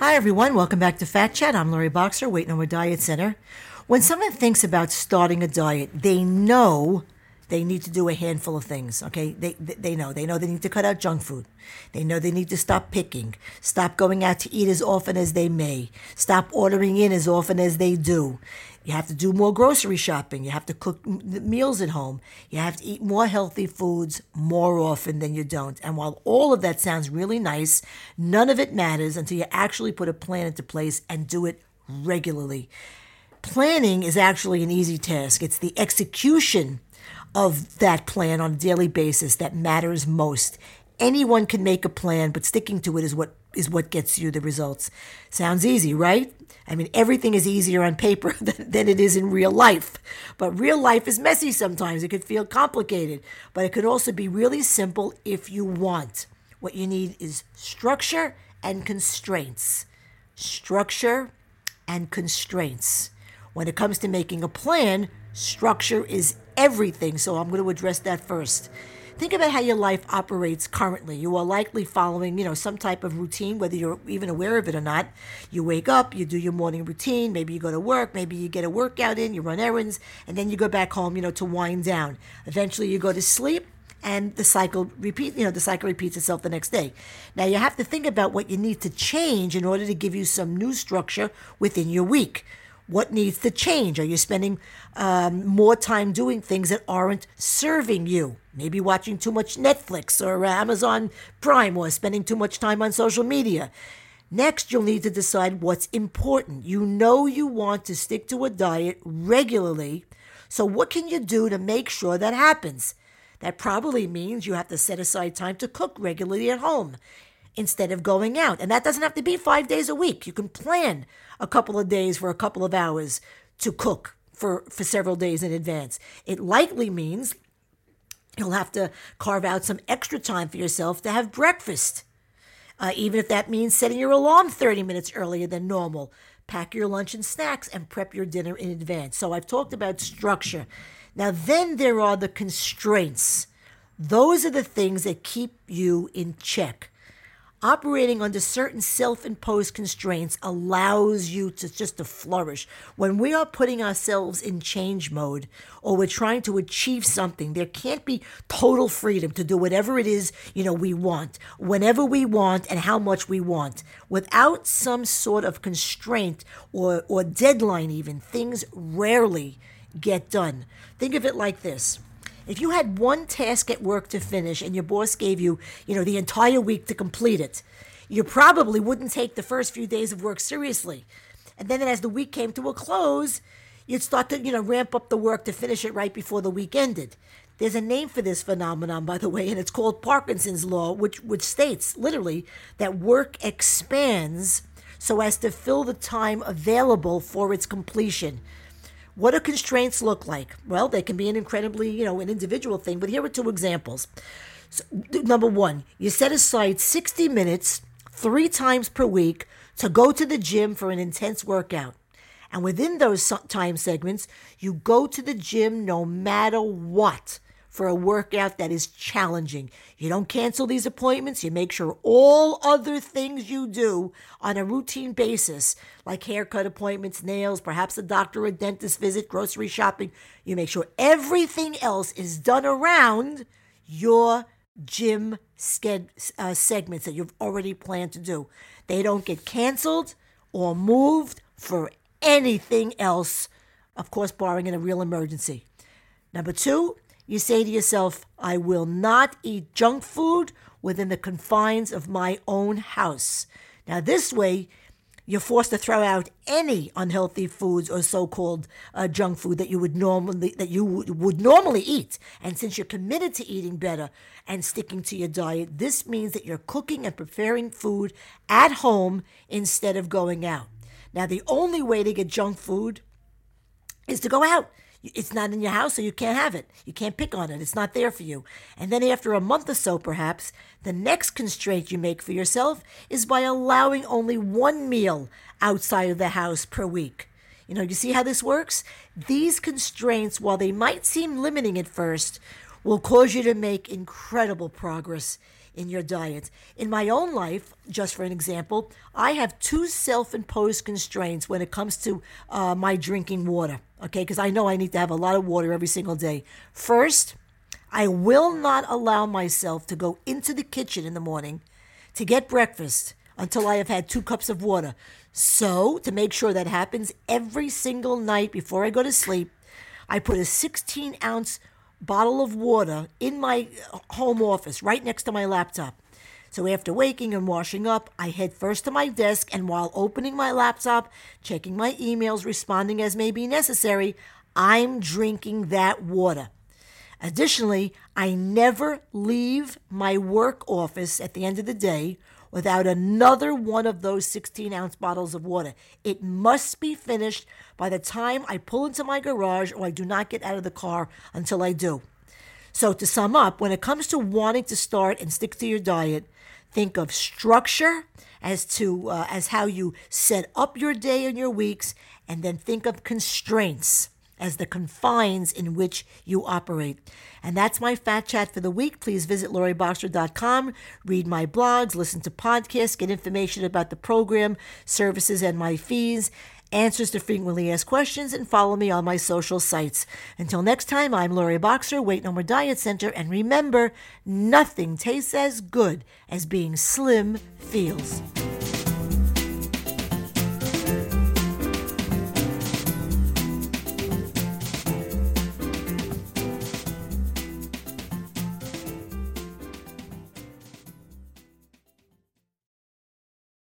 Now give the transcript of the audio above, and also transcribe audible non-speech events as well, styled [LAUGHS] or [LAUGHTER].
Hi, everyone. Welcome back to Fat Chat. I'm Laurie Boxer, Weight More Diet Center. When someone thinks about starting a diet, they know they need to do a handful of things. Okay, they they know they know they need to cut out junk food. They know they need to stop picking, stop going out to eat as often as they may, stop ordering in as often as they do. You have to do more grocery shopping. You have to cook meals at home. You have to eat more healthy foods more often than you don't. And while all of that sounds really nice, none of it matters until you actually put a plan into place and do it regularly. Planning is actually an easy task. It's the execution of that plan on a daily basis that matters most. Anyone can make a plan, but sticking to it is what is what gets you the results. Sounds easy, right? I mean, everything is easier on paper [LAUGHS] than, than, it is in real life. But real life is messy sometimes. It could feel complicated, but it could also be really simple if you want. What you need is structure and constraints. Structure and constraints. When it comes to making a plan, structure is everything. So I'm going to address that first. Think about how your life operates currently. You are likely following, you know, some type of routine, whether you're even aware of it or not. You wake up, you do your morning routine, maybe you go to work, maybe you get a workout in, you run errands, and then you go back home, you know, to wind down. Eventually you go to sleep and the cycle repeat you know the cycle repeats itself the next day now you have to think about what you need to change in order to give you some new structure within your week what needs to change? Are you spending um, more time doing things that aren't serving you? Maybe watching too much Netflix or Amazon Prime or spending too much time on social media. Next, you'll need to decide what's important. You know you want to stick to a diet regularly, so what can you do to make sure that happens? That probably means you have to set aside time to cook regularly at home instead of going out. And that doesn't have to be five days a week. You can plan a couple of days for a couple of hours to cook for, for several days in advance. It likely means you'll have to carve out some extra time for yourself to have breakfast. Uh, even if that means setting your alarm 30 minutes earlier than normal. Pack your lunch and snacks and prep your dinner in advance. So I've talked about structure. Now, then there are the constraints. Those are the things that keep you in check operating under certain self-imposed constraints allows you to just to flourish. When we are putting ourselves in change mode or we're trying to achieve something there can't be total freedom to do whatever it is you know we want whenever we want and how much we want without some sort of constraint or or deadline even. Things rarely get done. Think of it like this if you had one task at work to finish and your boss gave you, you know, the entire week to complete it, you probably wouldn't take the first few days of work seriously. And then as the week came to a close, you'd start to, you know, ramp up the work to finish it right before the week ended. There's a name for this phenomenon, by the way, and it's called Parkinson's law, which which states literally that work expands so as to fill the time available for its completion. What do constraints look like? Well, they can be an incredibly, you know, an individual thing, but here are two examples. So, number one, you set aside 60 minutes three times per week to go to the gym for an intense workout. And within those time segments, you go to the gym no matter what for a workout that is challenging. You don't cancel these appointments. You make sure all other things you do on a routine basis, like haircut appointments, nails, perhaps a doctor or dentist visit, grocery shopping, you make sure everything else is done around your gym sked, uh, segments that you've already planned to do. They don't get canceled or moved for anything else, of course, barring in a real emergency. Number two, you say to yourself, I will not eat junk food within the confines of my own house. Now, this way, you're forced to throw out any unhealthy foods or so-called uh, junk food that you would normally that you would, would normally eat. And since you're committed to eating better and sticking to your diet, this means that you're cooking and preparing food at home instead of going out. Now, the only way to get junk food is to go out it's not in your house, so you can't have it. You can't pick on it. It's not there for you. And then after a month or so, perhaps, the next constraint you make for yourself is by allowing only one meal outside of the house per week. You know, you see how this works? These constraints, while they might seem limiting at first, will cause you to make incredible progress in your diet. In my own life, just for an example, I have two self imposed constraints when it comes to uh, my drinking water, okay? Because I know I need to have a lot of water every single day. First, I will not allow myself to go into the kitchen in the morning to get breakfast until I have had two cups of water. So, to make sure that happens every single night before I go to sleep, I put a 16 ounce bottle of water in my uh, home office right next to my laptop. So after waking and washing up, I head first to my desk and while opening my laptop, checking my emails, responding as may be necessary, I'm drinking that water. Additionally, I never leave my work office at the end of the day without another one of those 16 ounce bottles of water. It must be finished by the time I pull into my garage or I do not get out of the car until I do. So, to sum up, when it comes to wanting to start and stick to your diet, think of structure as to uh, as how you set up your day and your weeks and then think of constraints as the confines in which you operate. And that's my fat chat for the week. Please visit laurieboxer.com, read my blogs, listen to podcasts, get information about the program, services, and my fees, answers to frequently asked questions, and follow me on my social sites. Until next time, I'm Laurie Boxer, Weight No More Diet Center, and remember, nothing tastes as good as being slim feels.